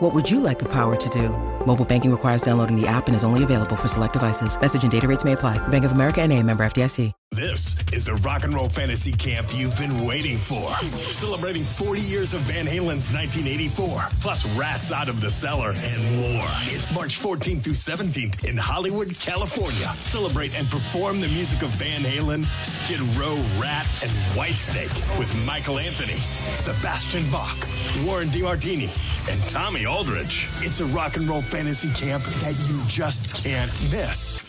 What would you like the power to do? Mobile banking requires downloading the app and is only available for select devices. Message and data rates may apply. Bank of America and a member FDIC. This is the rock and roll fantasy camp you've been waiting for. Celebrating 40 years of Van Halen's 1984, plus Ratt's Out of the Cellar and more. It's March 14th through 17th in Hollywood, California. Celebrate and perform the music of Van Halen, Skid Row, Ratt, and Whitesnake with Michael Anthony, Sebastian Bach, Warren DeMartini, and Tommy Aldridge. It's a rock and roll fantasy camp that you just can't miss.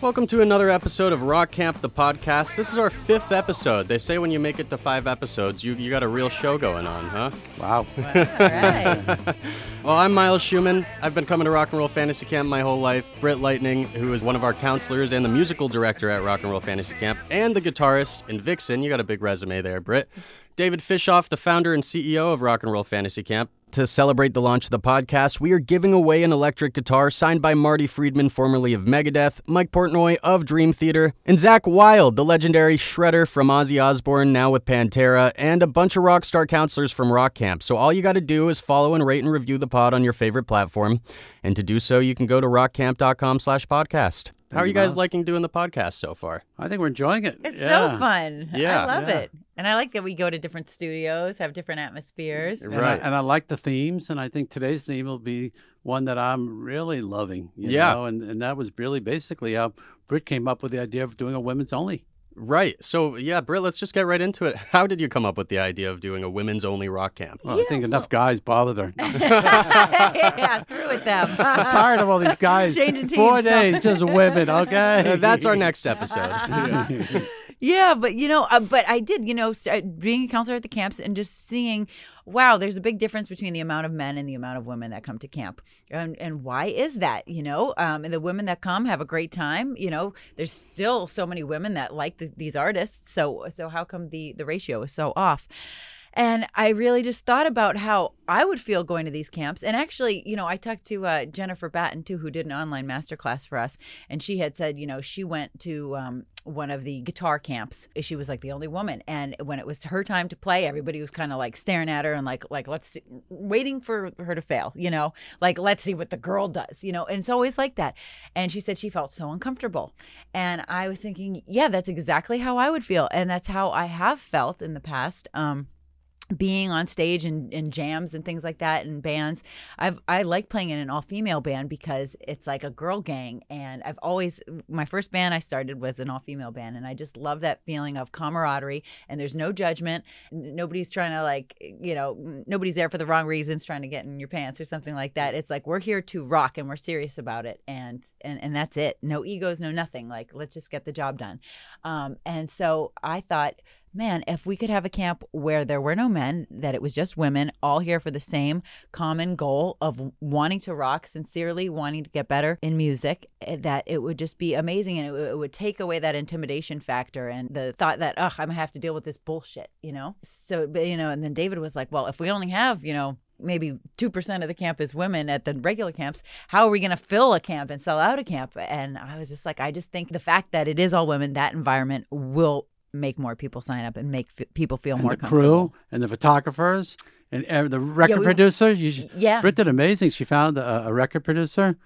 Welcome to another episode of Rock Camp, the podcast. This is our fifth episode. They say when you make it to five episodes, you, you got a real show going on, huh? Wow. well, I'm Miles Schuman. I've been coming to Rock and Roll Fantasy Camp my whole life. Britt Lightning, who is one of our counselors and the musical director at Rock and Roll Fantasy Camp, and the guitarist in Vixen. You got a big resume there, Britt. David Fishof, the founder and CEO of Rock and Roll Fantasy Camp. To celebrate the launch of the podcast, we are giving away an electric guitar signed by Marty Friedman, formerly of Megadeth, Mike Portnoy of Dream Theater, and Zakk Wylde, the legendary shredder from Ozzy Osbourne, now with Pantera, and a bunch of rock star counselors from Rock Camp. So all you got to do is follow and rate and review the pod on your favorite platform. And to do so, you can go to rockcamp.com slash podcast. How are you guys liking doing the podcast so far? I think we're enjoying it. It's yeah. so fun. Yeah, I love yeah. it. And I like that we go to different studios, have different atmospheres. And I, Right. and I like the themes, and I think today's theme will be one that I'm really loving. You Yeah. know? and and that was really basically how Britt came up with the idea of doing a women's only. Right. So, yeah, Britt, let's just get right into it. How did you come up with the idea of doing a women's only rock camp? Well, I think enough guys bothered her. Yeah, through with them. I'm tired of all these guys. Changing teams. Four teams. days, just women. Okay, Uh, That's our next episode. Yeah, but you know, uh, but I did, you know, being a counselor at the camps and just seeing, wow, there's a big difference between the amount of men and the amount of women that come to camp, and and why is that? You know, um, and the women that come have a great time. You know, there's still so many women that like the, these artists, so so how come the the ratio is so off? And I really just thought about how I would feel going to these camps. And actually, you know, I talked to uh, Jennifer Batten too, who did an online masterclass for us, and she had said, you know, she went to um, one of the guitar camps. She was like the only woman, and when it was her time to play, everybody was kind of like staring at her and like, like let's see, waiting for her to fail, you know, like let's see what the girl does, you know. And it's always like that. And she said she felt so uncomfortable, and I was thinking, yeah, that's exactly how I would feel, and that's how I have felt in the past. Um, being on stage and, and jams and things like that and bands. I've i like playing in an all-female band because it's like a girl gang. And i've always my first band i started was an all-female band. And i just love that feeling of camaraderie. And there's no judgment. Nobody's trying to like you know nobody's there for the wrong reasons trying to get in your pants or something like that. It's like we're here to rock and we're serious about it. And and, and that's it. No egos no nothing. Like let's just get the job done. Um, and so i thought man, if we could have a camp where there were no men, that it was just women, all here for the same common goal of wanting to rock, sincerely wanting to get better in music, eh, that it would just be amazing and it, it would take away that intimidation factor and the thought that, ugh, I'm gonna have to deal with this bullshit, you know? So, you know, and then David was like, well, if we only have, you know, maybe 2% of the camp is women at the regular camps how are we going to fill a camp and sell out a camp and i was just like i just think the fact that it is all women that environment will make more people sign up and make f- people feel and more the comfortable. crew and the photographers and the record we- producer. You, Yeah. Britt did amazing. She found a, a record producer.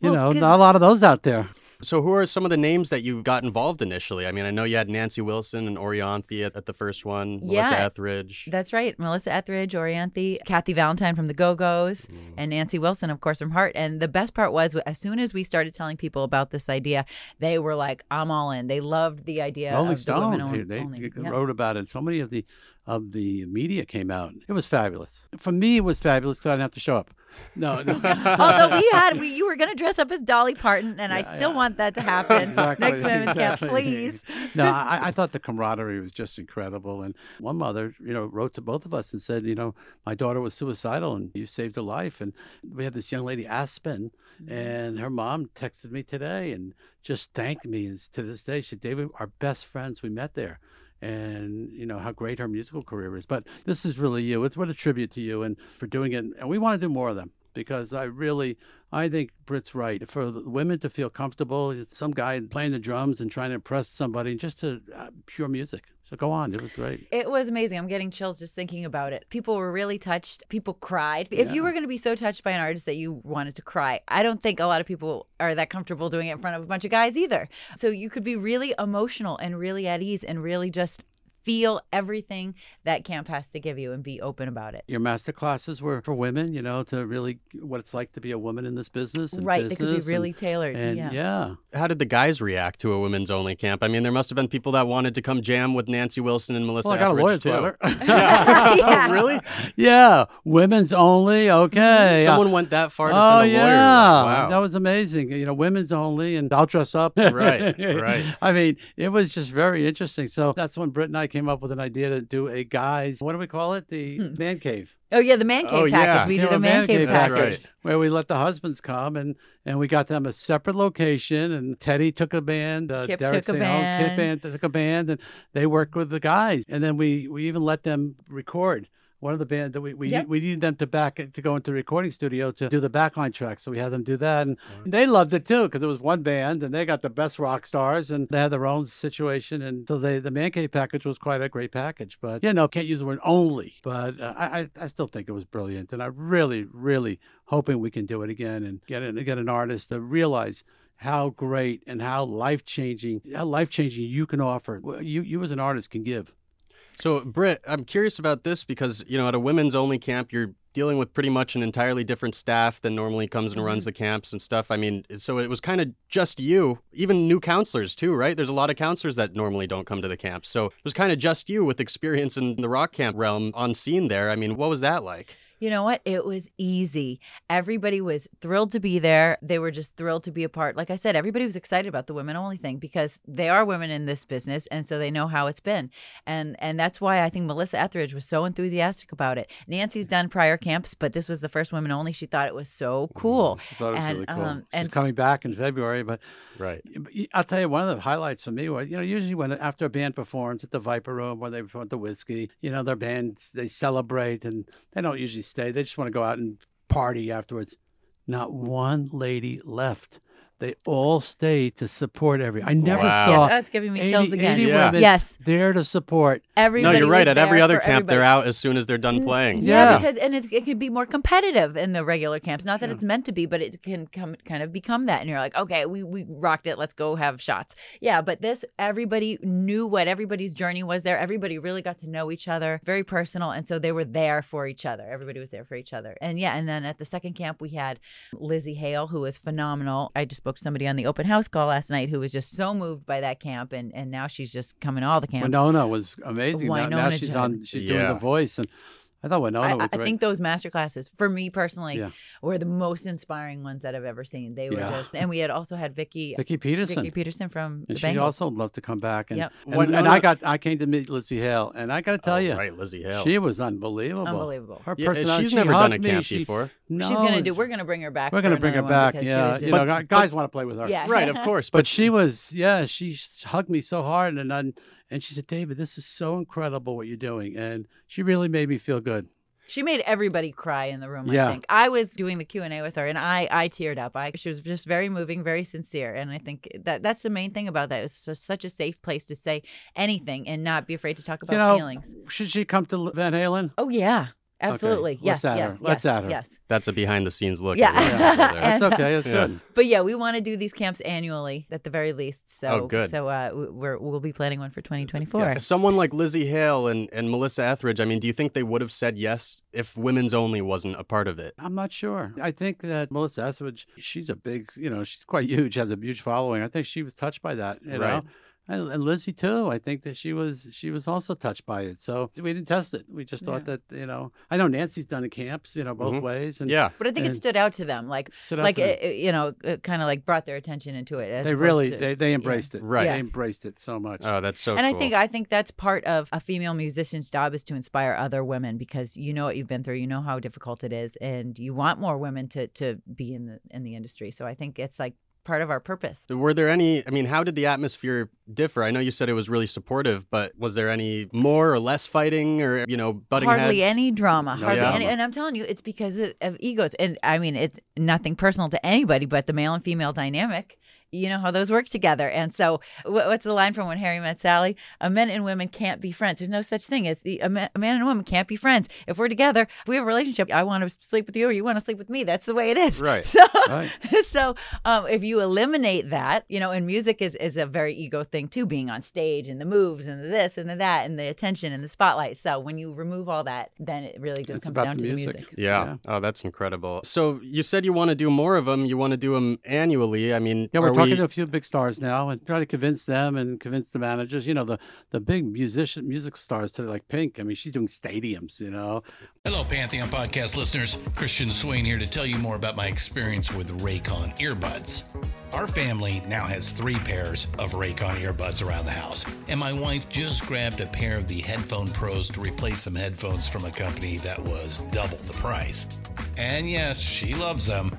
You Well, know, not a lot of those out there. So, who are some of the names that you got involved initially? I mean, I know you had Nancy Wilson and Orianthi at, at the first one, yeah, Melissa Etheridge. That's right. Melissa Etheridge, Orianthi, Kathy Valentine from the Go Go's, Mm. and Nancy Wilson, of course, from Heart. And the best part was, as soon as we started telling people about this idea, they were like, "I'm all in." They loved the idea. Rolling of the women Stone, only- they, only. they Yep. wrote about it. So many of the of the media came out. It was fabulous. For me, it was fabulous because I didn't have to show up. No, no. Although we had, we, you were going to dress up as Dolly Parton, and I still want that to happen Exactly, next women's camp, please. no, I, I thought the camaraderie was just incredible. And one mother, you know, wrote to both of us and said, you know, my daughter was suicidal and you saved her life. And we had this young lady, Aspen, mm-hmm. and her mom texted me today and just thanked me. And to this day, she said, David, our best friends we met there. And you know how great her musical career is, but this is really you. It's what a tribute to you and for doing it. And we want to do more of them because I really, I think Britt's right. For women to feel comfortable, some guy playing the drums and trying to impress somebody, just to uh, pure music. So go on, it was great. It was amazing. I'm getting chills just thinking about it. People were really touched. People cried. If you were going to be so touched by an artist that you wanted to cry, I don't think a lot of people are that comfortable doing it in front of a bunch of guys either. So you could be really emotional and really at ease and really just feel everything that camp has to give you and be open about it. Your master classes were for women, you know, to really what it's like to be a woman in this business. And Right, they could be really and- tailored, And yeah. yeah. How did the guys react to a women's only camp? I mean, there must have been people that wanted to come jam with Nancy Wilson and Melissa Well, I got a Etheridge, lawyer's too. letter. Yeah. Oh, really? yeah, women's only. Okay. Mm-hmm. Someone went that far to Oh send a yeah, lawyer. Wow. that was amazing. You know, women's only, and I'll dress up. Right, right. I mean, it was just very interesting. So that's when Britt and I came up with an idea to do a guys. What do we call it? The Hmm. man cave. Oh yeah, the man cave Oh, package. yeah. We Came did a man cave That's package. right. where we let the husbands come and and we got them a separate location. And Teddy took a band. Uh, Kip Derek took a band. Kip band took a band, and they worked with the guys. And then we we even let them record. One of the band that we we, Yep. we needed them to back to go into the recording studio to do the backline tracks, so we had them do that, and they loved it too because it was one band and they got the best rock stars and they had their own situation, and so they the man cave package was quite a great package. But you know, can't use the word only, but uh, I I I still think it was brilliant, and I really really hoping we can do it again and get it get an artist to realize how great and how life changing how life changing you can offer you you as an artist can give. So, Britt, I'm curious about this because, you know, at a women's only camp, you're dealing with pretty much an entirely different staff than normally comes and runs mm-hmm. the camps and stuff. I mean, so it was kind of just you, even new counselors too, right? There's a lot of counselors that normally don't come to the camps. So it was kind of just you with experience in the rock camp realm on scene there. I mean, what was that like? You know what? It was easy. Everybody was thrilled to be there. They were just thrilled to be a part. Like I said, everybody was excited about the women only thing because they are women in this business and so they know how it's been. And and that's why I think Melissa Etheridge was so enthusiastic about it. Nancy's done prior camps, but this was the first women only. She thought it was so cool. She thought it was and, really cool. um, She's and coming back in February, but Right. I'll tell you one of the highlights for me was you know usually when after a band performs at the Viper Room where they perform the whiskey, you know their bands they celebrate and they don't usually stay. They just want to go out and party afterwards. Not one lady left. They all stayed to support every. I never Wow. saw. Yes, that's giving me 80 chills again. 80 Yeah. women Yes. there to support. Everybody. No, you're right. At every other for camp, they're out as soon as they're done mm-hmm. playing. Yeah, Yeah. because and it, it can be more competitive in the regular camps. Not that it's meant to be, but it can come kind of become that. And you're like, okay, we we rocked it. Let's go have shots. Yeah, but this everybody knew what everybody's journey was there. Everybody really got to know each other, very personal, and so they were there for each other. Everybody was there for each other. And yeah, and then at the second camp we had Lzzy Hale, who was phenomenal. I just spoke to somebody on the open house call last night who was just so moved by that camp, and and now she's just coming to all the camps. Winona was amazing. Now, now she's Judd. on. She's doing the voice, and I thought Winona I, was I think those master classes, for me personally, Yeah. were the most inspiring ones that I've ever seen. They were Yeah. just, and we had also had Vicky, Vicki Peterson. Vicki Peterson from and the she Bangles. also loved to come back. And, Yep. and, Winona- and I got I came to meet Lzzy Hale, and I got to tell Oh, you, right, Lzzy Hale. she was unbelievable. Unbelievable. Her Yeah, personality. she's she never done hugged a me, camp she- before. No, She's gonna do. We're gonna bring her back. We're gonna bring her back. Yeah, was you just- know, guys want to play with her. Yeah. Right, of course. But she was, yeah, she hugged me so hard, and I, and she said, "David, this is so incredible what you're doing," and she really made me feel good. She made everybody cry in the room. Yeah. I think I was doing the Q and A with her, and I I teared up. I she was just very moving, very sincere, and I think that that's the main thing about that. It's just such a safe place to say anything and not be afraid to talk about you know, feelings. should she come to Van Halen? Oh yeah, absolutely. let's Yes, add her. yes, Let's yes, add her. yes. That's a behind the scenes look. Yeah. at what happened there. That's okay. That's Yeah. good. But yeah, we want to do these camps annually at the very least. So Oh, good. So uh, we're we'll be planning one for 2024. Someone like Lzzy Hale and, and Melissa Etheridge, I mean, do you think they would have said yes if women's only wasn't a part of it? I'm not sure. I think that Melissa Etheridge, she's a big, you know, she's quite huge, has a huge following. I think she was touched by that, you Right. know. And, and Lzzy too. I think that she was she was also touched by it. So we didn't test it. We just thought that you know. I know Nancy's done the camps, you know, both Mhm. ways. And Yeah. But I think it stood out to them, like like to them. it, it, you know, it kind of like brought their attention into it. as they really to- they, they embraced it. Right. They embraced it so much. Oh, that's so and I think I think that's part of a female musician's job is to inspire other women because you know what you've been through, you know how difficult it is, and you want more women to to be in the in the industry. So I think it's like part of our purpose. Were there any? I mean, how did the atmosphere differ? I know you said it was really supportive, but was there any more or less fighting, or you know, butting hardly heads? any drama, No hardly drama. any. And I'm telling you, it's because of, of egos. And I mean, it's nothing personal to anybody, but the male and female dynamic. You know how those work together. And so, what's the line from when Harry met Sally? A men and women can't be friends. There's no such thing. It's the a, man and a woman can't be friends. If we're together, if we have a relationship, I want to sleep with you or you want to sleep with me. That's the way it is. Right. So, Right. so um, if you eliminate that, you know, and music is, is a very ego thing too, being on stage and the moves and the this and the that and the attention and the spotlight. So when you remove all that, then it really just It's comes down the to music. the music. Yeah. Oh, that's incredible. So you said you want to do more of them. You want to do them annually. I mean, Yeah, we're are talking to a few big stars now and try to convince them and convince the managers. You know, the the big musician music stars today, like Pink. I mean, she's doing stadiums. You know, Hello, Pantheon podcast listeners. Christian Swain here to tell you more about my experience with Raycon earbuds. Our family now has three pairs of Raycon earbuds around the house, and my wife just grabbed a pair of the Headphone Pros to replace some headphones from a company that was double the price. And yes, she loves them.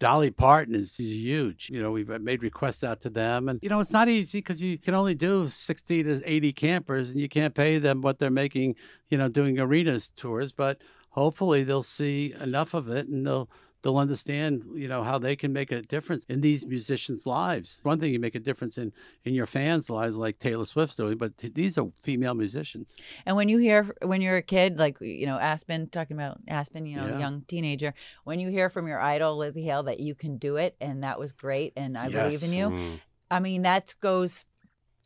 Dolly Parton is, huge. You know, we've uh, made requests out to them, and you know, it's not easy because you can only do sixty to eighty campers, and you can't pay them what they're making. You know, doing arenas tours, but hopefully they'll see enough of it, and they'll they'll understand. You know how they can make a difference in these musicians' lives. One thing you make a difference in in your fans' lives, like Taylor Swift's doing, but th- these are female musicians. And when you hear when you're a kid, like you know Aspen talking about Aspen, you know, Yeah. young teenager, when you hear from your idol Lzzy Hale that you can do it and that was great and I believe in you, Mm. I mean that goes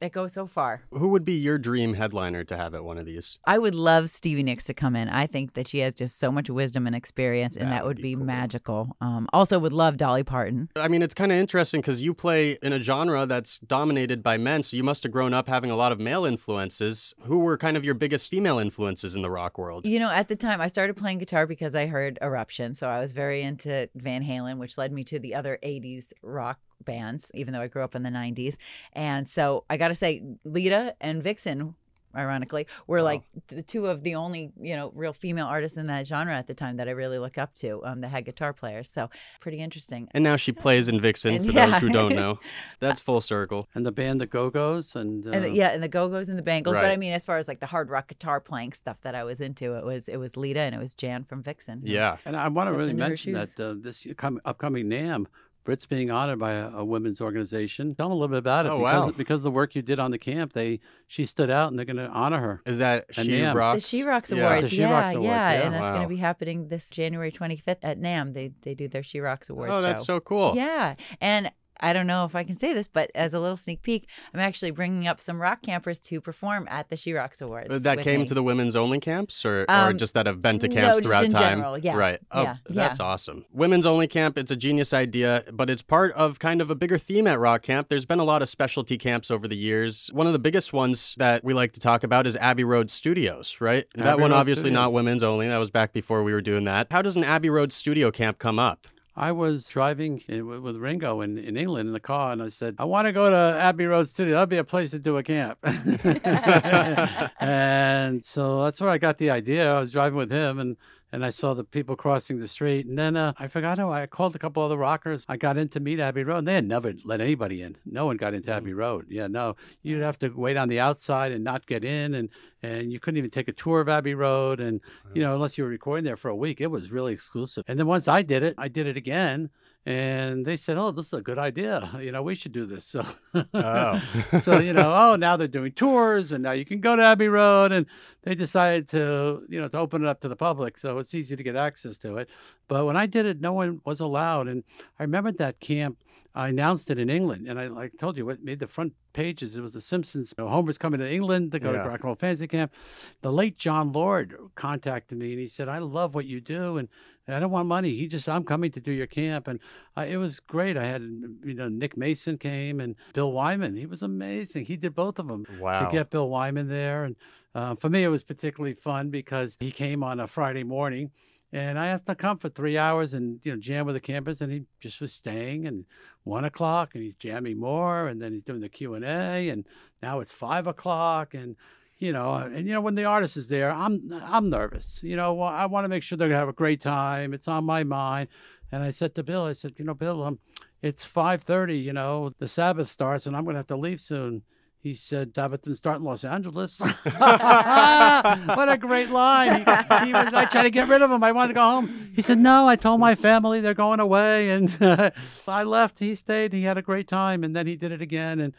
that go so far. Who would be your dream headliner to have at one of these? I would love Stevie Nicks to come in. I think that she has just so much wisdom and experience, and That that, would would be be, cool. magical. Um, also, would love Dolly Parton. I mean, it's kind of interesting because you play in a genre that's dominated by men, so you must have grown up having a lot of male influences. Who were kind of your biggest female influences in the rock world? You know, at the time, I started playing guitar because I heard Eruption. So I was very into Van Halen, which led me to the other 80s rock bands, even though I grew up in the 90s. And so I got to say, Lita and Vixen. Ironically, were like the two of the only you know real female artists in that genre at the time that I really look up to. Um, that had guitar players, so pretty interesting. And now she plays in Vixen, And for yeah. those who don't know. That's full circle. And the band The Go Go's and, uh, And the, yeah, and the Go Go's and the Bangles. But I mean, as far as like the hard rock guitar playing stuff that I was into, it was it was Lita and it was Jan from Vixen. Yeah. And I want to really mention that uh, this upcoming NAMM, Britt's being honored by a, a women's organization. Tell them a little bit about it Oh, because wow. because of the work you did on the camp. They she stood out and they're going to honor her. Is that And She NAMM. Rocks? The She Rocks Yeah. Awards. The She yeah, Rocks Awards, yeah, yeah. and that's going to be happening this January 25th at NAMM. They they do their She Rocks Awards. Oh, that's show. so cool. Yeah, and I don't know if I can say this, but as a little sneak peek, I'm actually bringing up some rock campers to perform at the She Rocks Awards. That came me. to the women's only camps, or, or Um, just that have been to no, camps just throughout in time? general, yeah, Right. Oh, yeah, that's yeah. awesome. Women's only camp, it's a genius idea, but it's part of kind of a bigger theme at Rock Camp. There's been a lot of specialty camps over the years. One of the biggest ones that we like to talk about is Abbey Road Studios, right? that one, Road obviously, not women's only. That was back before we were doing that. How does an Abbey Road studio camp come up? I was driving in, with with Ringo in, in England in the car, and I said, "I want to go to Abbey Road Studio. That'd be a place to do a camp." and so that's where I got the idea. I was driving with him, and and I saw the people crossing the street, and then uh, I forgot how I called a couple other rockers. I got in to meet Abbey Road, and they had never let anybody in. No one got into Abbey Road. Yeah, no, you'd have to wait on the outside and not get in, and and you couldn't even take a tour of Abbey Road, and you know unless you were recording there for a week, it was really exclusive. And then once I did it, I did it again. And they said, "Oh, this is a good idea. You know, we should do this." So, Oh. so you know, oh, now they're doing tours, and now you can go to Abbey Road, and they decided to, you know, to open it up to the public, so it's easy to get access to it. But when I did it, no one was allowed, and I remember that camp. I announced it in England, and I like told you what made the front pages. It was The Simpsons. You know, Homer's coming to England to go Yeah. to Rock and Roll Fantasy Camp. The late Jon Lord contacted me, and he said, "I love what you do, and I don't want money. He just, I'm coming to do your camp, and I, it was great. I had, you know, Nick Mason came and Bill Wyman. He was amazing. He did both of them Wow. to get Bill Wyman there, and uh, for me, it was particularly fun because he came on a Friday morning. And I asked him to come for three hours and you know jam with the campus, and he just was staying. And one o'clock, and he's jamming more, and then he's doing the Q and A, and now it's five o'clock, and you know, and you know when the artist is there, I'm I'm nervous. You know, I want to make sure they're gonna have a great time. It's on my mind. And I said to Bill, I said, you know, Bill, um, it's five thirty. You know, the Sabbath starts, and I'm gonna have to leave soon. He said, Sabbath didn't start in Los Angeles. what a great line. He, he was, I tried to get rid of him. I wanted to go home. He said, No, I told my family they're going away. And I left. He stayed. He had a great time. And then he did it again. And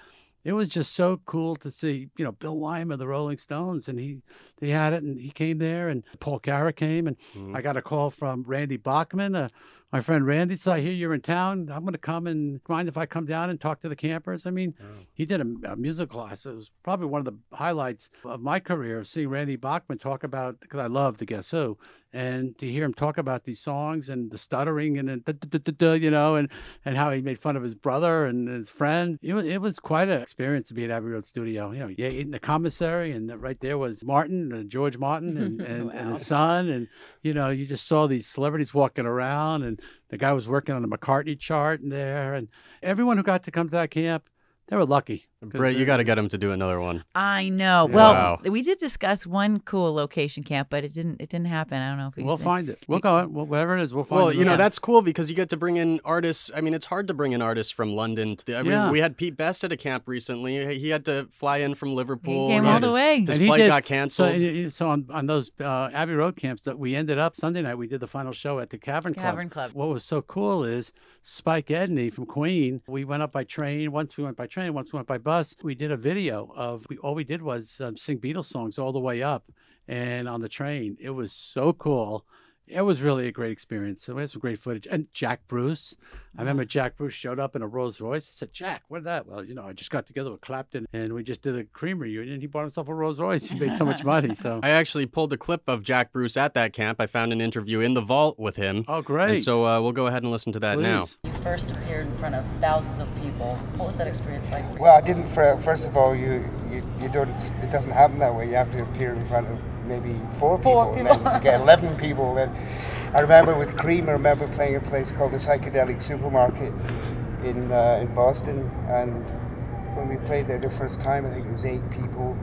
it was just so cool to see, you know, Bill Wyman, of the Rolling Stones, and he they had it, and he came there, and Paul Carrack came, and I got a call from Randy Bachman, uh, my friend Randy said, "I hear you're in town. I'm going to come and mind if I come down and talk to the campers." I mean, oh. he did a, a music class. It was probably one of the highlights of my career, seeing Randy Bachman talk about because I love the Guess Who, and to hear him talk about these songs and the stuttering and, and you know, and and how he made fun of his brother and his friend. It was it was quite an experience to be at Abbey Road Studio. You know, yeah, in the commissary, and right there was Martin, uh, George Martin, and, and, and his son, and you know, you just saw these celebrities walking around, and the guy was working on a McCartney chart in there, and everyone who got to come to that camp, they were lucky. 'Cause, Brett, you got to get him to do another one. I know. Yeah. Well, Wow. we did discuss one cool location camp, but it didn't. It didn't happen. I don't know if we. We'll can- find it. We'll go. Well, whatever it is, we'll find Well, it. you know that's cool because you get to bring in artists. I mean, it's hard to bring in artists from London. To the, I mean, Yeah. we had Pete Best at a camp recently. He had to fly in from Liverpool. came He all the his- way. His And he flight did- got So, canceled. uh, so on, on those uh, Abbey Road camps that we ended up Sunday night, we did the final show at the Cavern Club. Cavern Club. What was so cool is Spike Edney from Queen. We went up by train. Once we went by train, once we went by bus. We did a video of. We, all we did was um, sing Beatles songs all the way up, and on the train. It was so cool. It was really a great experience. So we had some great footage. And Jack Bruce. I remember Jack Bruce showed up in a Rolls Royce. I said, Jack, what is that? Well, you know, I just got together with Clapton and we just did a cream reunion. He bought himself a Rolls Royce. He made so much money. So I actually pulled a clip of Jack Bruce at that camp. I found an interview in the vault with him. Oh, great. And so uh, we'll go ahead and listen to that now. You first appeared in front of thousands of people. What was that experience like? For you? Well, I didn't. First of all, you, you you don't. It doesn't happen that way. You have to appear in front of maybe four people, Four and then get eleven people. And I remember with Cream. I remember playing a place called the Psychedelic Supermarket in uh, in Boston, and when we played there the first time, I think it was eight people.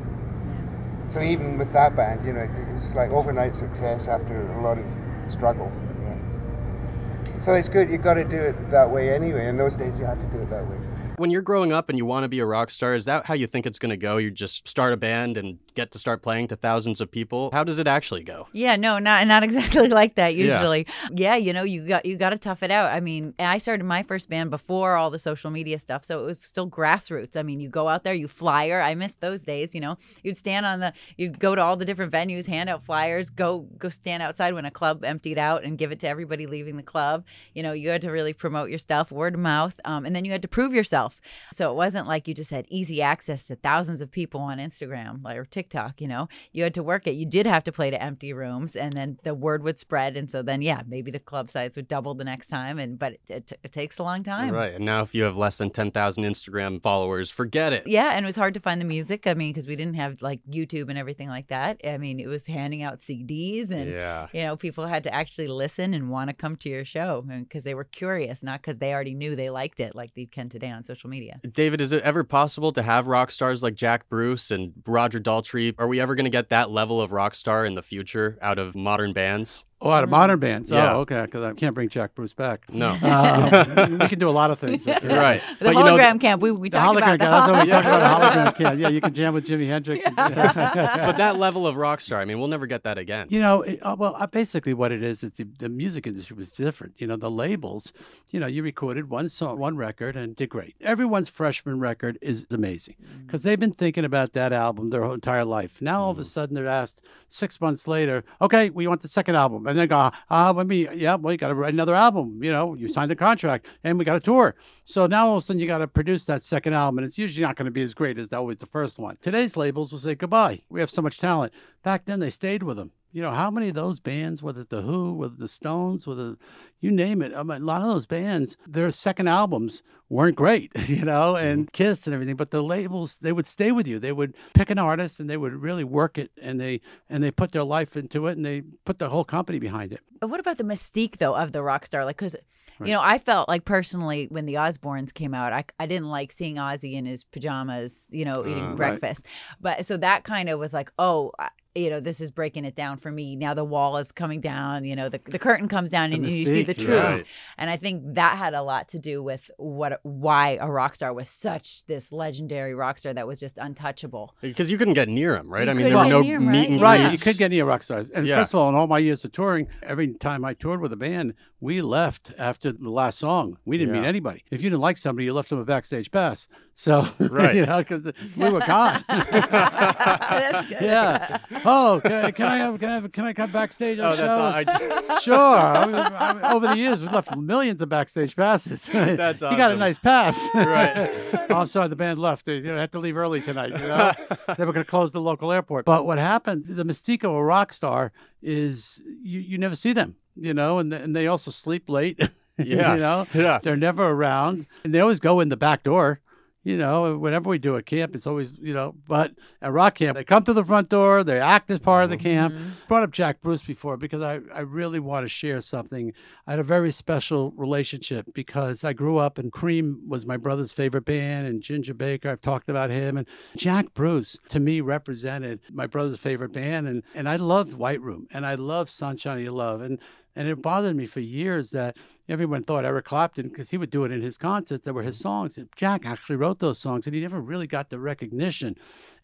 So even with that band, you know, it was like overnight success after a lot of struggle. Yeah. So it's good. You've got to do it that way anyway. In those days, you had to do it that way. When you're growing up and you want to be a rock star, is that how you think it's going to go? You just start a band and get to start playing to thousands of people? How does it actually go? Yeah, no, not not exactly like that usually. Yeah, you know, you got you got to tough it out. I mean, I started my first band before all the social media stuff, so it was still grassroots. I mean, you go out there, you flyer. I miss those days, you know. You'd stand on the you'd go to all the different venues, hand out flyers, go go stand outside when a club emptied out and give it to everybody leaving the club. You know, you had to really promote your stuff, word of mouth, um, and then you had to prove yourself. So it wasn't like you just had easy access to thousands of people on Instagram like, or TikTok. TikTok, you know, you had to work it. You did have to play to empty rooms, and then the word would spread, and so then yeah, maybe the club size would double the next time. And but it, it, it takes a long time. Right. And now if you have less than 10,000 Instagram followers, forget it. Yeah, and it was hard to find the music. I mean, because we didn't have like YouTube and everything like that. I mean, it was handing out CDs, and Yeah. you know, people had to actually listen and want to come to your show because they were curious, not because they already knew they liked it, like they can today on social media. David, is it ever possible to have rock stars like Jack Bruce and Roger Daltrey? Are we ever going to get that level of rock star in the future out of modern bands? Oh, out of modern bands. Yeah. Oh, okay. Because I can't bring Jack Bruce back. No. Um, we can do a lot of things. with it. right. The But you know, hologram camp, we, we The talked hologram. about camp, the That's what we hologram. about. A hologram camp. Yeah, you can jam with Jimi Hendrix. but that level of rock star, I mean, we'll never get that again. You know, it, uh, well, uh, basically what it is, is the, the music industry was different. You know, the labels, you know, you recorded one song, one record and did great. Everyone's freshman record is amazing because they've been thinking about that album their whole entire life. Now all of a sudden they're asked six months later, okay, we want the second album. And they go, ah, let me, yeah, well, you got to write another album. You know, you signed a contract and we got a tour. So now all of a sudden you got to produce that second album and it's usually not going to be as great as always the first one. Today's labels will say goodbye. We have so much talent. Back then they stayed with them. You know, how many of those bands, whether the Who, whether the Stones, whether you name it, I mean, a lot of those bands, their second albums weren't great, you know, and Kiss and everything, but the labels, they would stay with you. They would pick an artist and they would really work it and they and they put their life into it and they put the whole company behind it. But what about the mystique though of the rock star? Like, because you know, I felt like personally when the Osbournes came out, I, I didn't like seeing Ozzy in his pajamas, you know, eating Uh, right. breakfast. But so that kind of was like, oh. I- You know, this is breaking it down for me. Now the wall is coming down. You know, the the curtain comes down, The and you see the truth. right. And I think that had a lot to do with what why a rock star was such this legendary rock star that was just untouchable. Because you couldn't get near him, right? You I mean, there were no near 'em, meet right? and Yeah. Right, you greets. could get near rock stars. And Yeah. first of all, in all my years of touring, every time I toured with a band, we left after the last song. We didn't meet anybody. If you didn't like somebody, you left them a backstage pass. So, Right. you know, because we were gone. Yeah. Oh, can, can I have, can I have, can I come backstage Oh, the that's show? all. I, Sure. I mean, I mean, over the years, we've left millions of backstage passes. That's You got a nice pass. Right. oh, I'm sorry, the band left. They, you know, had to leave early tonight. You know? they were going to close the local airport. But what happened, the mystique of a rock star is you, you never see them, you know, and, and they also sleep late. Yeah. you know, Yeah. they're never around. And they always go in the back door. You know, whenever we do a camp, it's always, you know, but at rock camp, they come to the front door, they act as part of the mm-hmm. camp. Brought up Jack Bruce before because I, I really want to share something. I had a very special relationship because I grew up and Cream was my brother's favorite band and Ginger Baker, I've talked about him. And Jack Bruce to me represented my brother's favorite band. And, and I loved White Room and I loved Sunshine of Your Love. And, and it bothered me for years that everyone thought Eric Clapton, because he would do it in his concerts that were his songs. And Jack actually wrote those songs, and he never really got the recognition.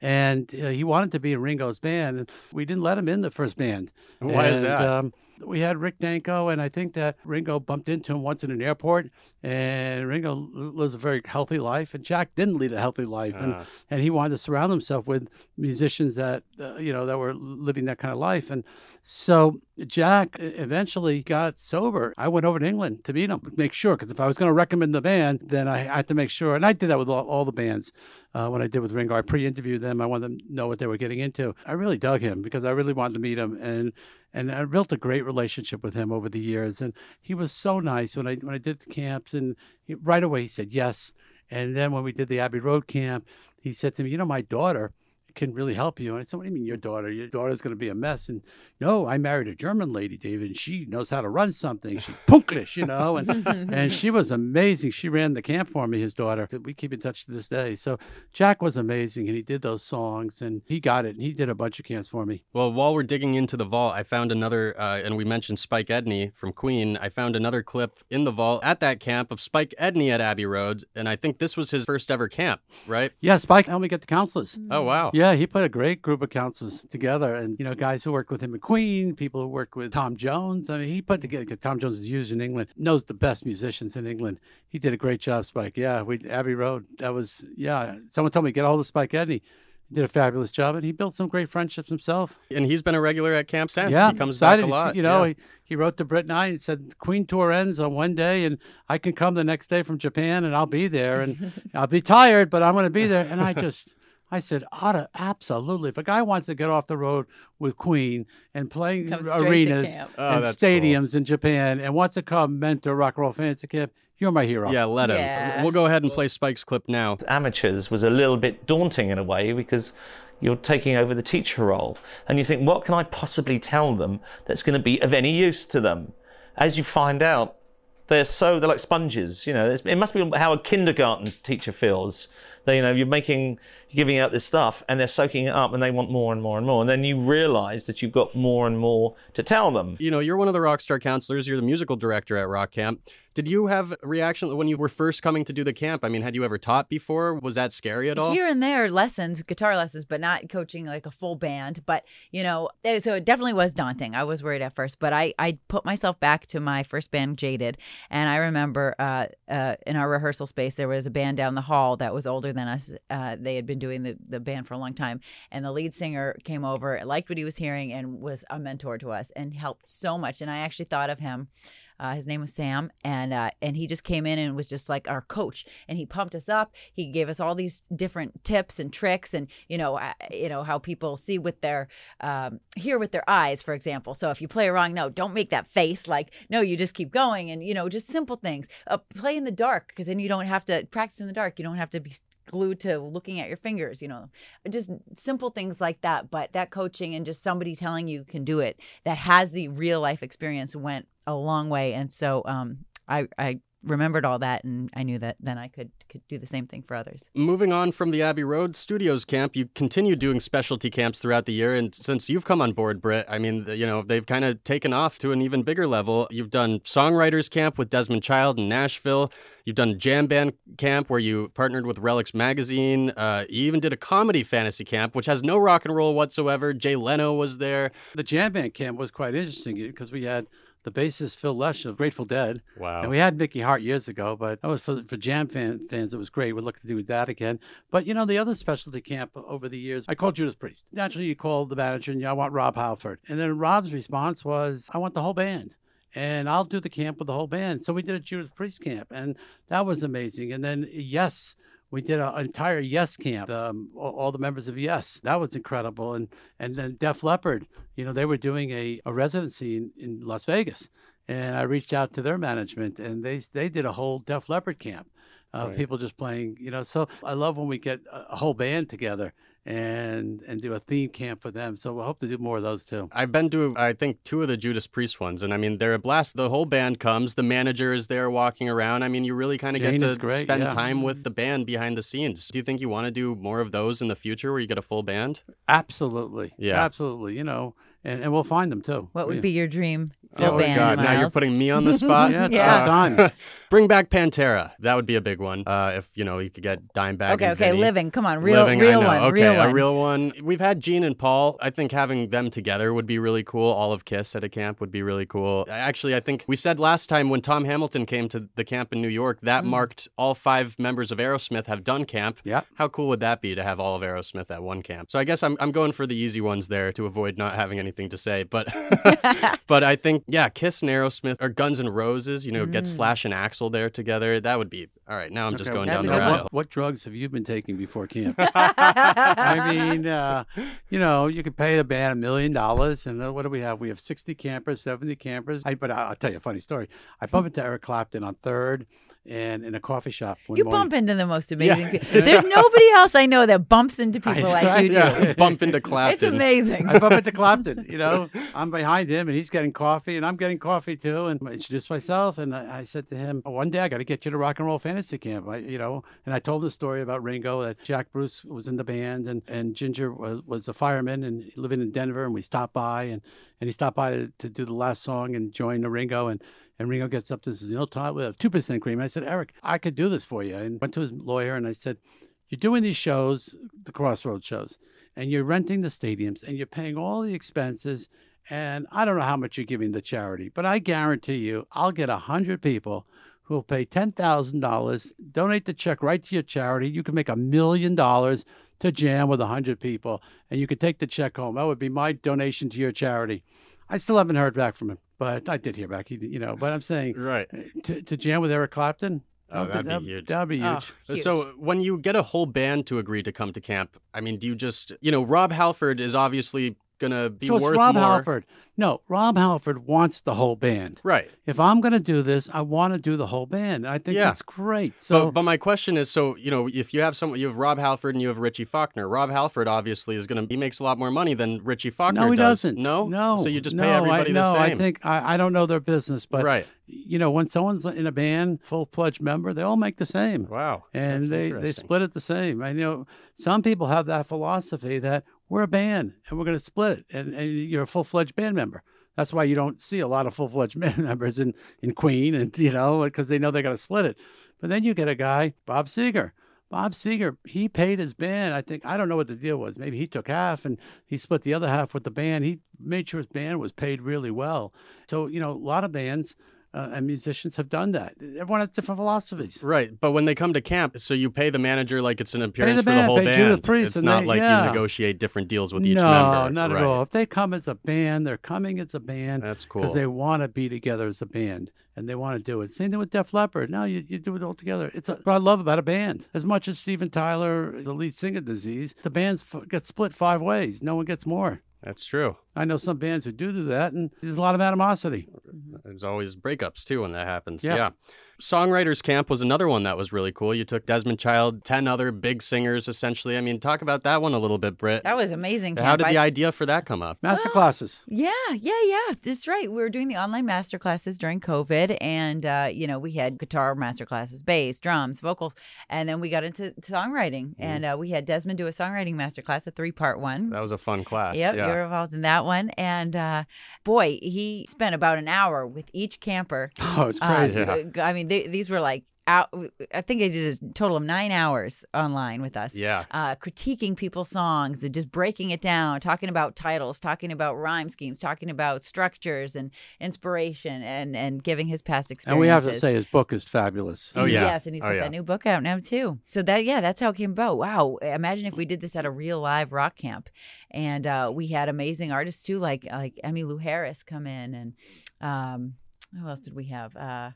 And uh, he wanted to be in Ringo's band, and we didn't let him in the first band. Why is that? Um, we had Rick Danko, and I think that Ringo bumped into him once in an airport. And Ringo lives a very healthy life, and Jack didn't lead a healthy life, and Ah. and he wanted to surround himself with musicians that uh, you know that were living that kind of life. And so Jack eventually got sober. I went over to England to meet him, make sure, because if I was going to recommend the band, then I had to make sure. And I did that with all, all the bands uh, when I did with Ringo. I pre-interviewed them. I wanted them to know what they were getting into. I really dug him because I really wanted to meet him, and and I built a great relationship with him over the years. And he was so nice when I when I did the camps, and he, right away he said yes. And then when we did the Abbey Road camp, he said to me, "You know, my daughter." Can really help you. And I said, What do you mean, your daughter? Your daughter's going to be a mess. And no, I married a German lady, David, and she knows how to run something. She's punklish, you know, and and she was amazing. She ran the camp for me, his daughter. We keep in touch to this day. So Jack was amazing, and he did those songs, and he got it, and he did a bunch of camps for me. Well, while we're digging into the vault, I found another, uh, and we mentioned Spike Edney from Queen. I found another clip in the vault at that camp of Spike Edney at Abbey Road, and I think this was his first ever camp, right? Yeah, Spike helped me get the counselors. Oh wow! Yeah, he put a great group of counselors together, and you know, guys who worked with him at Queen, people who worked with Tom Jones. I mean, he put together. 'cause Tom Jones is used in England, knows the best musicians in England. He did a great job, Spike. Yeah, we Abbey Road. That was yeah. Someone told me get a hold of Spike Edney. He did a fabulous job, and he built some great friendships himself. And he's been a regular at camp since. Yeah, he comes excited. back a lot. You know, yeah. he, he wrote to Britt and I and said, Queen tour ends on one day, and I can come the next day from Japan, and I'll be there, and I'll be tired, but I'm going to be there. And I just, I said, Otta, absolutely. If a guy wants to get off the road with Queen and playing Come straight to arenas camp. Oh, and cool. stadiums in Japan and wants to come mentor rock and roll fantasy camp, you're my hero. yeah, let him. Yeah. We'll go ahead and play Spike's clip now. amateurs was a little bit daunting in a way because you're taking over the teacher role and you think what can i possibly tell them that's going to be of any use to them as you find out they're so they're like sponges you know it must be how a kindergarten teacher feels they, you know you're making you're giving out this stuff and they're soaking it up and they want more and more and more and then you realize that you've got more and more to tell them You know, you're one of the Rockstar counselors. You're the musical director at Rock Camp. Did you have reaction when you were first coming to do the camp? I mean, had you ever taught before? Was that scary at all? Here and there, lessons, guitar lessons, but not coaching like a full band. But you know, eh, so it definitely was daunting. I was worried at first, but I I put myself back to my first band, Jaded, and I remember uh, uh, in our rehearsal space there was a band down the hall that was older than us. Uh, they had been doing the the band for a long time, and the lead singer came over, liked what he was hearing, and was a mentor to us and helped so much. And I actually thought of him. Uh, his name was Sam, and uh, and he just came in and was just like our coach, and he pumped us up. He gave us all these different tips and tricks, and you know, uh, you know how people see with their um, hear with their eyes, for example. So if you play a wrong note, don't make that face. Like no, you just keep going, and you know, just simple things. Uh, play in the dark because then you don't have to practice in the dark. You don't have to be glued to looking at your fingers, you know, just simple things like that. But that coaching and just somebody telling you can do it that has the real life experience went a long way. And so um, I, I remembered all that and I knew that then I could, could do the same thing for others. Moving on from the Abbey Road Studios camp, you continue doing specialty camps throughout the year. And since you've come on board, Britt, I mean, you know, they've kind of taken off to an even bigger level. You've done Songwriters Camp with Desmond Child in Nashville. You've done Jam Band Camp where you partnered with Relix Magazine. Uh, you even did a comedy fantasy camp, which has no rock and roll whatsoever. Jay Leno was there. The jam band camp was quite interesting because we had the bassist Phil Lesh of Grateful Dead. Wow. And we had Mickey Hart years ago, but that was for, for jam fan, fans. It was great. We're looking to do that again. But you know, the other specialty camp over the years, I called Judas Priest. Naturally, you call the manager and you, I want Rob Halford. And then Rob's response was, I want the whole band. And I'll do the camp with the whole band. So we did a Judas Priest camp, and that was amazing. And then, yes, we did an entire Yes camp, um, all, the members of Yes. That was incredible. And and then Def Leppard, you know, they were doing a, a residency in, in Las Vegas. And I reached out to their management, and they they did a whole Def Leppard camp of Right. people just playing, you know. So I love when we get a whole band together and and do a theme camp for them. So we hope to do more of those too. I've been to, I think, two of the Judas Priest ones, and I mean, they're a blast. The whole band comes, the manager is there walking around. I mean, you really kind of get to great, spend yeah. time with mm-hmm. the band behind the scenes. Do you think you want to do more of those in the future where you get a full band? Absolutely, Yeah. absolutely. You know, and, and we'll find them too. What would Yeah. be your dream Full oh band, God! Now you're putting me on the spot. Yeah, it's Yeah. all done. Bring back Pantera. That would be a big one. Uh, if you know you could get Dimebag. Okay, and okay, Vinnie. living. Come on, real, Living, real one, Okay, real a one. real one. We've had Gene and Paul. I think having them together would be really cool. All of Kiss at a camp would be really cool. Actually, I think we said last time when Tom Hamilton came to the camp in New York, that Mm. marked all five members of Aerosmith have done camp. Yeah. How cool would that be to have all of Aerosmith at one camp? So I guess I'm, I'm going for the easy ones there to avoid not having anything to say. But but I think yeah, Kiss and Aerosmith or Guns and Roses. You know, get Mm. Slash and Axl there together. That would be all right. Now I'm just going That's down the rabbit what, what drugs have you been taking before camp? I mean, uh, you know, you could pay the band a million dollars, and uh, what do we have? We have 60 campers, 70 campers. I, but I, I'll tell you a funny story. I bumped into Eric Clapton on Third and in a coffee shop one You morning. bump into the most amazing people. There's nobody else I know that bumps into people like you do. Yeah, bump into Clapton. It's amazing. I bump into Clapton, you know. I'm behind him and he's getting coffee and I'm getting coffee too. And I introduced myself and I, I said to him, oh, one day I got to get you to rock and roll fantasy camp, I, you know. And I told him the story about Ringo, that Jack Bruce was in the band and, and Ginger was, was a fireman and living in Denver. And we stopped by and, and he stopped by to, to do the last song and join the Ringo. And and Ringo gets up and says, you know, we have 2% cream. I said, Eric, I could do this for you. And went to his lawyer and I said, you're doing these shows, the Crossroads shows, and you're renting the stadiums and you're paying all the expenses. And I don't know how much you're giving the charity, but I guarantee you, I'll get a hundred people who will pay ten thousand dollars, donate the check right to your charity. You can make a million dollars to jam with a hundred people, and you could take the check home. That would be my donation to your charity. I still haven't heard back from him, but I did hear back. He, you know, but I'm saying Right. Uh, to, to jam with Eric Clapton. Oh, that'd be huge. That'd be Oh, huge. huge. So when you get a whole band to agree to come to camp, I mean, do you just, you know, Rob Halford is obviously gonna be so it's worth Rob more. Halford. No, Rob Halford wants the whole band. Right. If I'm going to do this, I want to do the whole band. I think Yeah. that's great. So but, but my question is, so you know, if you have someone, you have Rob Halford and you have Richie Faulkner. Rob Halford obviously is gonna, he makes a lot more money than Richie Faulkner. no, he does. doesn't. No, no. So you just no, pay everybody I, the no, same. I think I, I don't know their business, but right. you know, when someone's in a band, full fledged member, they all make the same. Wow. and That's they, they split it the same. I know some people have that philosophy that we're a band and we're going to split, and, and you're a full fledged band member. That's why you don't see a lot of full fledged band members in, in Queen, and you know, because they know they got to split it. But then you get a guy, Bob Seger. Bob Seger, he paid his band. I think I don't know what the deal was. Maybe he took half and he split the other half with the band. He made sure his band was paid really well. So you know, a lot of bands uh, and musicians have done that. Everyone has different philosophies. Right, but when they come to camp, so you pay the manager like it's an appearance the for the whole band. Priest, it's not they- like yeah. you negotiate different deals with each no, member. not right. at all. If they come as a band, they're coming as a band. That's cool Because they want to be together as a band and they want to do it. Same thing with Def Leppard. Now you, you do it all together. It's a, what I love about a band. As much as Steven Tyler, the lead singer disease, the bands f- get split five ways. No one gets more. That's true. I know some bands who do do that, and there's a lot of animosity. There's always breakups too when that happens. Yeah. Yeah. Songwriters Camp was another one that was really cool. You took Desmond Child, 10 other big singers essentially. I mean, talk about that one a little bit, Britt. That was amazing. How camp. did the I- idea for that come up? Master classes. Yeah, yeah, yeah. That's right. We were doing the online master classes during COVID, and uh, you know we had guitar master classes, bass, drums, vocals, and then we got into songwriting, and uh, we had Desmond do a songwriting master class, a three part one. That was a fun class. Yep, yeah. you were involved in that one, and uh, boy, he spent about an hour with each camper. Oh, it's Uh, crazy. Yeah. I mean, they, these were like out. I think I did a total of nine hours online with us Yeah. uh, critiquing people's songs and just breaking it down, talking about titles, talking about rhyme schemes, talking about structures and inspiration, and and giving his past experiences. And we have to say his book is fabulous. Oh, yeah. Yes, and he's Oh, got yeah. that new book out now too. So that yeah, that's how it came about. Wow, imagine if we did this at a real live rock camp, and uh, we had amazing artists too, like like Emmylou Harris come in, and um, who else did we have? Uh,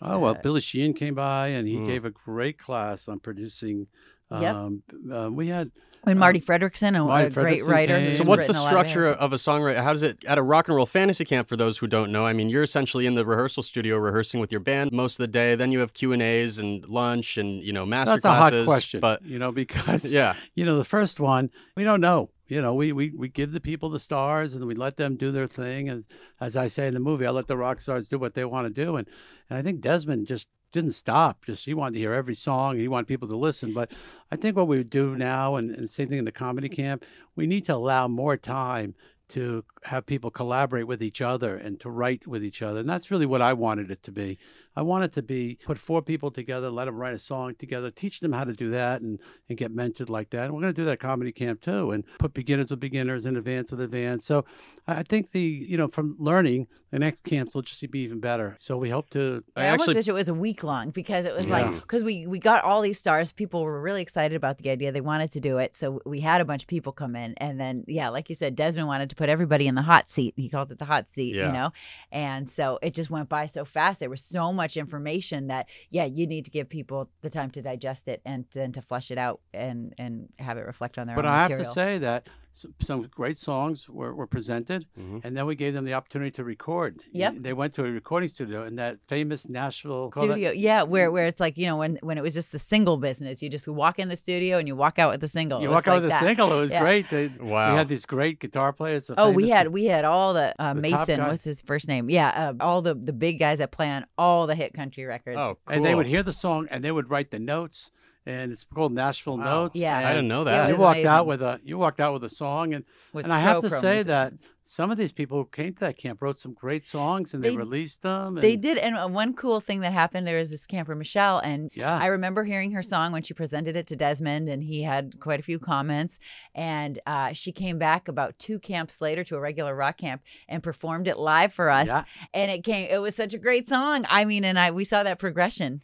Oh well, Uh, Billy Sheehan came by and he Mm. gave a great class on producing. Yep. Um, uh, we had and Marti Frederiksen, a, Marti a great Frederiksen writer. came. So what's the written a lot of structure of a songwriter? How does it at a rock and roll fantasy camp? For those who don't know, I mean, you're essentially in the rehearsal studio rehearsing with your band most of the day. Then you have Q and A's and lunch and you know master that's a hot classes. question, But you know because yeah, you know the first one we don't know. You know, we, we, we give the people the stars and we let them do their thing. And as I say in the movie, I let the rock stars do what they want to do. And, and I think Desmond just didn't stop. Just he wanted to hear every song. He wanted people to listen. But I think what we do now, and, and same thing in the comedy camp, we need to allow more time to have people collaborate with each other and to write with each other. And that's really what I wanted it to be. I wanted to be put four people together, let them write a song together, teach them how to do that and, and get mentored like that. And we're going to do that comedy camp too and put beginners with beginners and advanced with advanced. So I I think the, you know, from learning, the next camps will just be even better. So we hope to. I, almost wish it was a week long because it was Yeah. like because we we got all these stars. People were really excited about the idea. They wanted to do it, so we had a bunch of people come in, and then yeah, like you said, Desmond wanted to put everybody in the hot seat. He called it the hot seat, Yeah. you know, and so it just went by so fast. There was so much information that yeah, you need to give people the time to digest it and then to flush it out and and have it reflect on their own. But I have to say that some, some great songs were, were presented, Mm-hmm. and then we gave them the opportunity to record. Yep. They went to a recording studio in that famous Nashville call that- studio yeah where where it's like you know when when it was just the single business you just walk in the studio and you walk out with the single You It walk out with like a that. single. It was Yeah. great. They, Wow. We had these great guitar players. the Oh, we had we had all the uh, The Mason. What's his first name? Yeah, uh, all the the big guys that play on all the hit country records. Oh, And they would hear the song and they would write the notes, and it's called Nashville Notes. Yeah. I didn't know that. You was walked out with a you walked out with a song, and With and I have to pro say that some of these people who came to that camp wrote some great songs, and they, They- released them. And They did, and uh, one cool thing that happened there was this camper Michelle, and Yeah. I remember hearing her song when she presented it to Desmond, and he had quite a few comments. And uh, she came back about two camps later to a regular rock camp and performed it live for us. Yeah. And it came, it was such a great song. I mean, and I we saw that progression.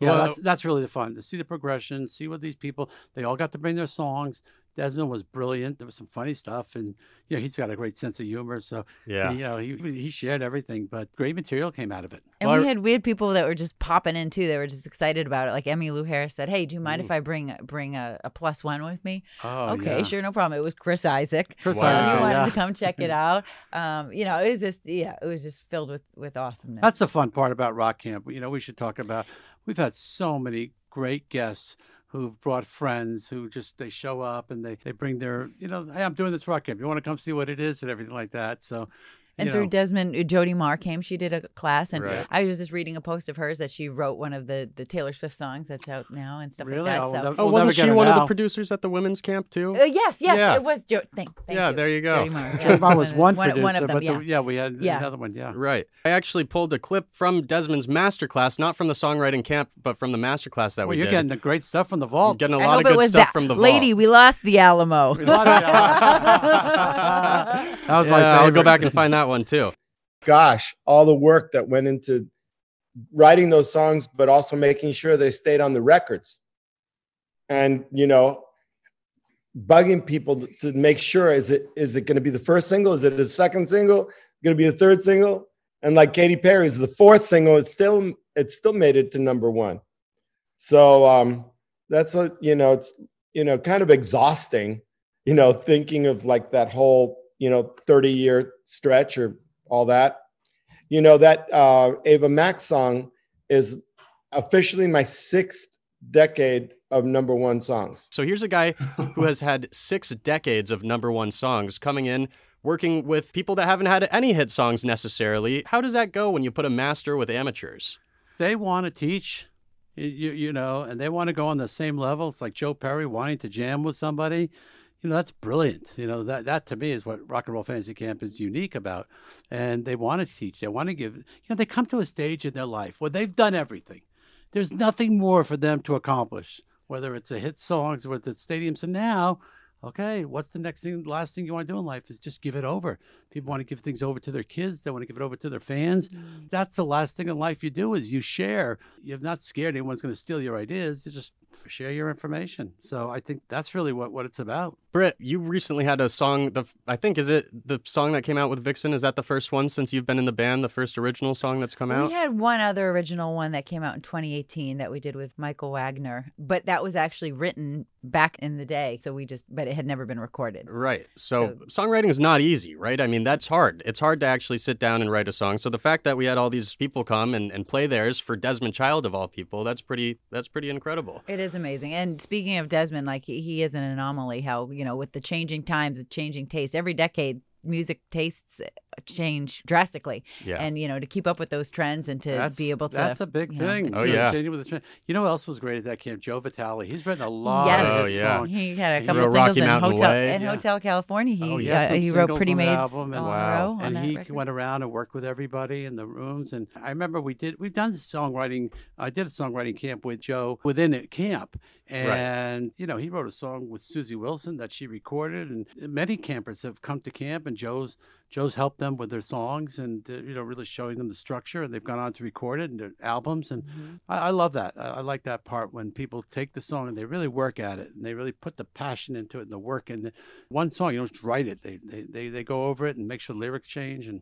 Yeah, Well- that's that's really the fun to see the progression, see what these people they all got to bring their songs. Desmond was brilliant. There was some funny stuff, and you know he's got a great sense of humor. So Yeah. you know he he shared everything, but great material came out of it. And Well, we I- had we had people that were just popping in too. They were just excited about it. Like Emmylou Harris said, "Hey, do you mind if I bring bring a, a plus one with me?" Oh, okay, yeah. sure, no problem. It was Chris Isaak. Chris So Wow. he wanted yeah. to come check it out. Um, you know, it was just yeah, it was just filled with with awesomeness. That's the fun part about Rock Camp. You know, we should talk about. We've had so many great guests who've brought friends who just they show up and they they bring their you know hey I'm doing this Rock Camp. You want to come see what it is and everything like that. So. And you through know, Desmond, uh, Jodi Marr came. She did a class, and Right. I was just reading a post of hers that she wrote one of the the Taylor Swift songs that's out now and stuff Really? like that. Oh, so. well, Oh, We'll wasn't she get her one of the producers at the women's camp too? Uh, yes, yes, Yeah. it was. Jo- thank, thank Yeah, you. there you go. Jodi Marr. yeah. Jodi Marr was one, one, producer, one of them. but yeah. the, yeah, we had Yeah. another one. Yeah, Right. I actually pulled a clip from Desmond's masterclass, not from the songwriting camp, but from the masterclass that Well, we you're did. getting the great stuff from the vault. Getting a I lot of good stuff from the vault. lady. We lost the Alamo. We love it. that was my favorite. I'll go back and find that one too. gosh, all the work that went into writing those songs, but also making sure they stayed on the records. And, you know, bugging people to make sure is it is it going to be the first single? Is it the second single? Going to be the third single? And like Katy Perry's the fourth single, it's still it still made it to number one. So um that's a you know, it's you know, kind of exhausting, you know, thinking of like that whole, you know, 30 year stretch or all that. You know, that uh, Ava Max song is officially my sixth decade of number one songs. So here's a guy who has had six decades of number one songs coming in, working with people that haven't had any hit songs necessarily. How does that go when you put a master with amateurs? they want to teach, you, you know, and they want to go on the same level. It's like Joe Perry wanting to jam with somebody. You know, that's brilliant. You know, that, that to me is what Rock and Roll Fantasy Camp is unique about. And they want to teach. They want to give, you know, they come to a stage in their life where they've done everything. There's nothing more for them to accomplish, whether it's a hit songs or it's stadiums. And now, okay, what's the next thing, last thing you want to do in life is just give it over. People want to give things over to their kids. They want to give it over to their fans. Mm. That's the last thing in life you do is you share. You're not scared anyone's going to steal your ideas. You just share your information. So I think that's really what, what it's about. Britt, you recently had a song. The I think is it the song that came out with Vixen. Is that the first one since you've been in the band? The first original song that's come out. We had one other original one that came out in 2018 that we did with Michael Wagner, but that was actually written back in the day. So we just, but it had never been recorded. Right. So, songwriting is not easy, right? I mean, that's hard. It's hard to actually sit down and write a song. So the fact that we had all these people come and, and play theirs for Desmond Child of all people, that's pretty that's pretty incredible. It is amazing. And speaking of Desmond, like he, he is an anomaly. How you know with the changing times, the changing taste, every decade music tastes change drastically. Yeah. And you know, to keep up with those trends and to that's, be able to That's a big you know, thing. it's to huge. continue with the trend. You know who else was great at that camp? Joe Vitale. He's written a lot Yes. of Oh, hit yeah. songs. He had a couple of singles Rocky in Mountain Hotel Way. in Yeah. Hotel California. He Oh, yeah, uh, he wrote Pretty on the Maids album, all and, in a row and he record. went around and worked with everybody in the rooms. And I remember we did we've done songwriting. I did a songwriting camp with Joe within a camp, and you know he wrote a song with Susie Wilson that she recorded, and many campers have come to camp, and Joe's Joe's helped them with their songs, and uh, you know really showing them the structure, and they've gone on to record it and their albums, and I, I love that. I, I like that part when people take the song and they really work at it, and they really put the passion into it and the work. And one song, you don't just write it; they they they, they go over it and make sure lyrics change, and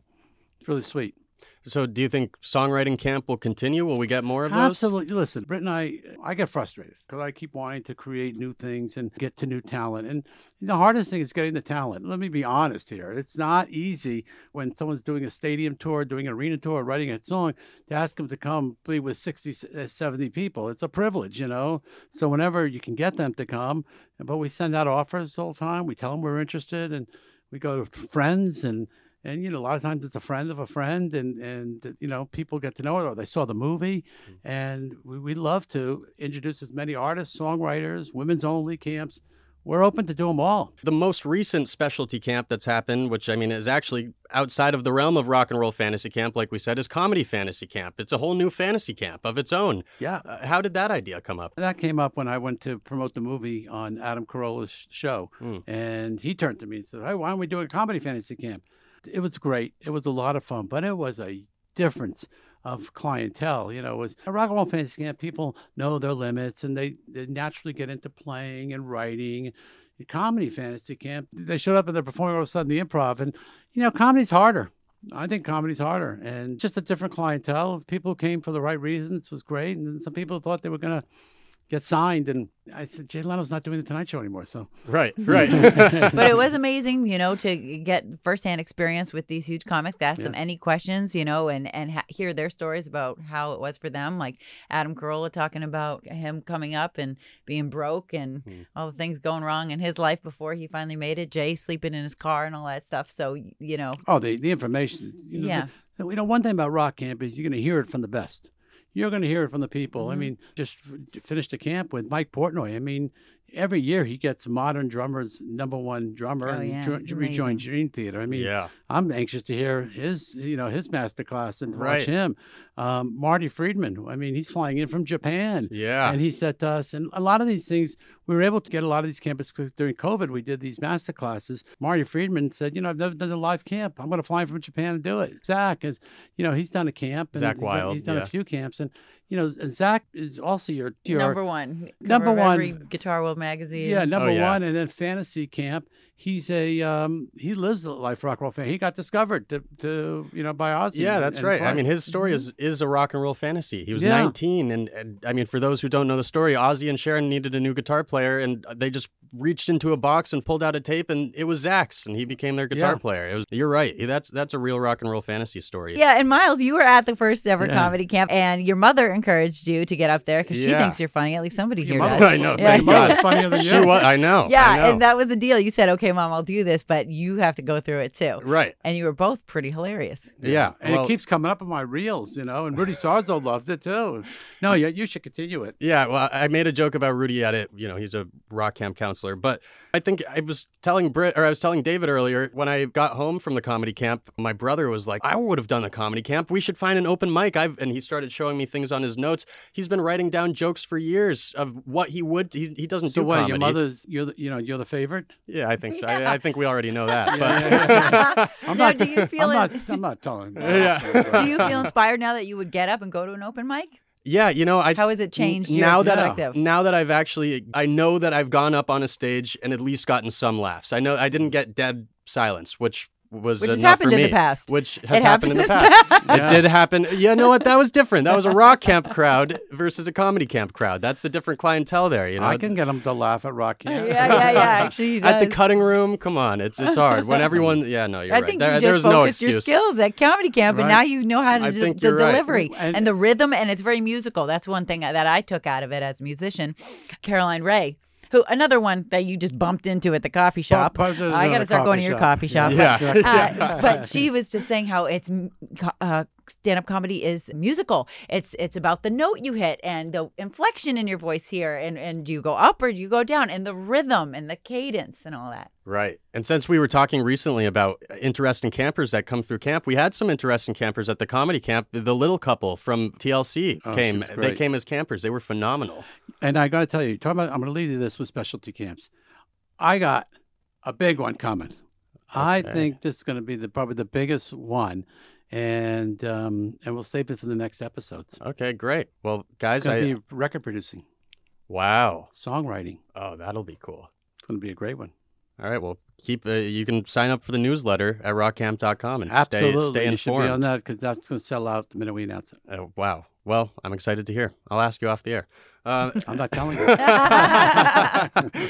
it's really sweet. So, do you think songwriting camp will continue? Will we get more of those? Absolutely. Listen, Britt and I, I get frustrated because I keep wanting to create new things and get to new talent. And the hardest thing is getting the talent. Let me be honest here. It's not easy when someone's doing a stadium tour, doing an arena tour, writing a song to ask them to come be with 60, uh, 70 people. It's a privilege, you know? So whenever you can get them to come, but we send out offers all the time. We tell them we're interested and we go to friends and and you know a lot of times it's a friend of a friend and and uh, you know people get to know it or they saw the movie mm-hmm. and we, we love to introduce as many artists songwriters women's only camps we're open to do them all The most recent specialty camp that's happened, which I mean is actually outside of the realm of rock and roll fantasy camp, like we said, is comedy fantasy camp. It's a whole new fantasy camp of its own. Yeah. Uh, how did that idea come up? that came up when I went to promote the movie on Adam Carolla's show, hmm. and he turned to me and said, "Hey, why aren't we doing a comedy fantasy camp?" It was great. It was a lot of fun, but it was a difference of clientele. You know, it was a rock and roll fantasy camp. People know their limits, and they, they naturally get into playing and writing. Comedy fantasy camp, they showed up and they're performing all of a sudden the improv, and you know, comedy's harder. I think comedy's harder, and just a different clientele. People came for the right reasons was great, and some people thought they were gonna get signed, and I said Jay Leno's not doing the Tonight Show anymore, so Right, right. but it was amazing, you know, to get firsthand experience with these huge comics, to ask them any questions, you know, and and ha- hear their stories about how it was for them. Like Adam Carolla talking about him coming up and being broke and Hmm. all the things going wrong in his life before he finally made it. Jay sleeping in his car and all that stuff. So you know, Oh, the the information. You know, Yeah. the- you know, one thing about rock camp is you're going to hear it from the best. You're going to hear it from the people. I Mm-hmm. mean, just finished a camp with Mike Portnoy. I mean, every year he gets modern drummers number one drummer Oh, and jo- rejoin amazing. Dream Theater. I mean, Yeah. I'm anxious to hear his, you know, his master class and to Right. watch him. Um, Marty Friedman. I mean, he's flying in from Japan. Yeah. And he said to us, and a lot of these things, we were able to get a lot of these campuses because during COVID, we did these master classes. Marty Friedman said, you know, I've never done a live camp. I'm going to fly in from Japan and do it. Zakk is, you know, he's done a camp. And Zakk he's done- Wylde, He's done yeah. a few camps. And, you know, Zakk is also your, your number one, Number of one. every Guitar World magazine. yeah, number Oh, yeah. one, and then fantasy camp. He's a um, he lives the life rock and roll fan. He got discovered to, to you know by Ozzy. Yeah, that's and right. I mean, his story is is a rock and roll fantasy. He was Yeah. 19, and, and I mean, for those who don't know the story, Ozzy and Sharon needed a new guitar player, and they just reached into a box and pulled out a tape, and it was Zakk's, and he mm. became their guitar Yeah. player. It was. You're right. That's that's a real rock and roll fantasy story. Yeah, and Miles, you were at the first ever Yeah. comedy camp, and your mother encouraged you to get up there because she thinks you're funny. At least somebody here mother- does. I know. Yeah. Thank Your mother's God. funnier than She was. I know. I Yeah, know. and that was the deal. You said, "Okay, mom, I'll do this, but you have to go through it too." right. And you were both pretty hilarious. Yeah. and well, it keeps coming up in my reels, you know. And Rudy Sarzo loved it too. No, you, you should continue it. Yeah, well, I made a joke about Rudy at it. You know, he's a rock camp counselor. But I think I was telling Britt or I was telling David earlier, when I got home from the comedy camp, my brother was like, I would have done a comedy camp. We should find an open mic. I've, and he started showing me things on his notes. He's been writing down jokes for years of what he would. He, he doesn't So do what? comedy. Your mother's, you're the, you know, you're the favorite. Yeah, I think so. I, I think we already know that. Yeah, but I'm Now, not. do you feel I'm it- not. I'm not telling. Yeah. Do you feel inspired now that you would get up and go to an open mic? Yeah, you know, I How has it changed your now that I, now that I've actually I know that I've gone up on a stage and at least gotten some laughs. I know I didn't get dead silence, which was Which has happened for in the past. Which has It happened, in the happened past. Yeah. It did happen. Yeah, know what? That was different. That was a rock camp crowd versus a comedy camp crowd. That's the different clientele there. You know, I can get them to laugh at rock camp. yeah, yeah, yeah. Actually, he at the cutting room. Come on, it's it's hard when everyone. Yeah, no, you're I right. think There- you there's just no focused your skills at comedy camp, and now you know how to do the you're right. delivery and, And- the rhythm, and it's very musical. That's one thing that I took out of it as a musician. Caroline Rhea who another one that you just bumped into at the coffee shop. I got to start going coffee to your coffee shop. Yeah. But, Yeah. uh, but she was just saying how it's uh, stand-up comedy is musical. It's it's about the note you hit and the inflection in your voice here, and and do you go up or do you go down, and the rhythm and the cadence and all that. Right. And since we were talking recently about interesting campers that come through camp, we had some interesting campers at the comedy camp. The little couple from TLC Oh, came. They came as campers. They were phenomenal. And I got to tell you, talking about, I'm going to leave you this with specialty camps. I got a big one coming. I think this is going to be the probably the biggest one, and um, and we'll save it for the next episodes. Okay, great. Well, guys, It's I be record producing, wow. songwriting. Oh, that'll be cool. It's going to be a great one. All right. Well, keep. Uh, you can sign up for the newsletter at rockcamp.com and Absolutely, stay stay you should be on that because that's going to sell out the minute we announce it. Uh, wow. Well, I'm excited to hear. I'll ask you off the air. Uh, I'm not telling you.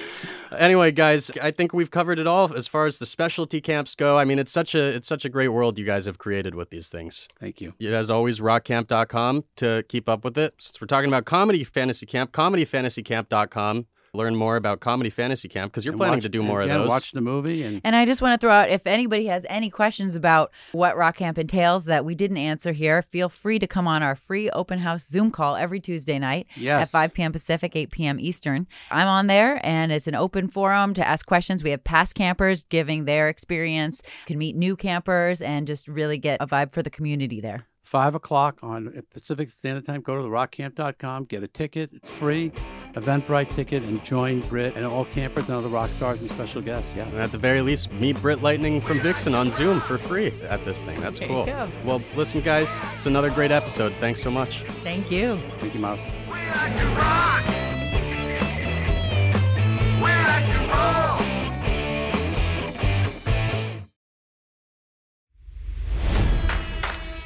anyway, guys, I think we've covered it all as far as the specialty camps go. I mean, it's such a it's such a great world you guys have created with these things. Thank you. As always, rockcamp.com to keep up with it. Since we're talking about comedy fantasy camp, comedyfantasycamp.com. Learn more about comedy fantasy camp because you're And planning watch- to do and more of again, those. Watch the movie and And I just want to throw out if anybody has any questions about what Rock Camp entails that we didn't answer here, feel free to come on our free open house Zoom call every Tuesday night Yes. at 5 p.m. Pacific, 8 p.m. Eastern. I'm on there and it's an open forum to ask questions. We have past campers giving their experience, you can meet new campers and just really get a vibe for the community there. Five o'clock on Pacific Standard Time. Go to the rockcamp.com, get a ticket. It's free, Eventbrite ticket, and join Britt and all campers and other rock stars and special guests. Yeah. And at the very least, meet Britt Lightning from Vixen on Zoom for free at this thing. That's There you cool. go. Well, listen, guys, it's another great episode. Thanks so much. Thank you. Thank you, Miles.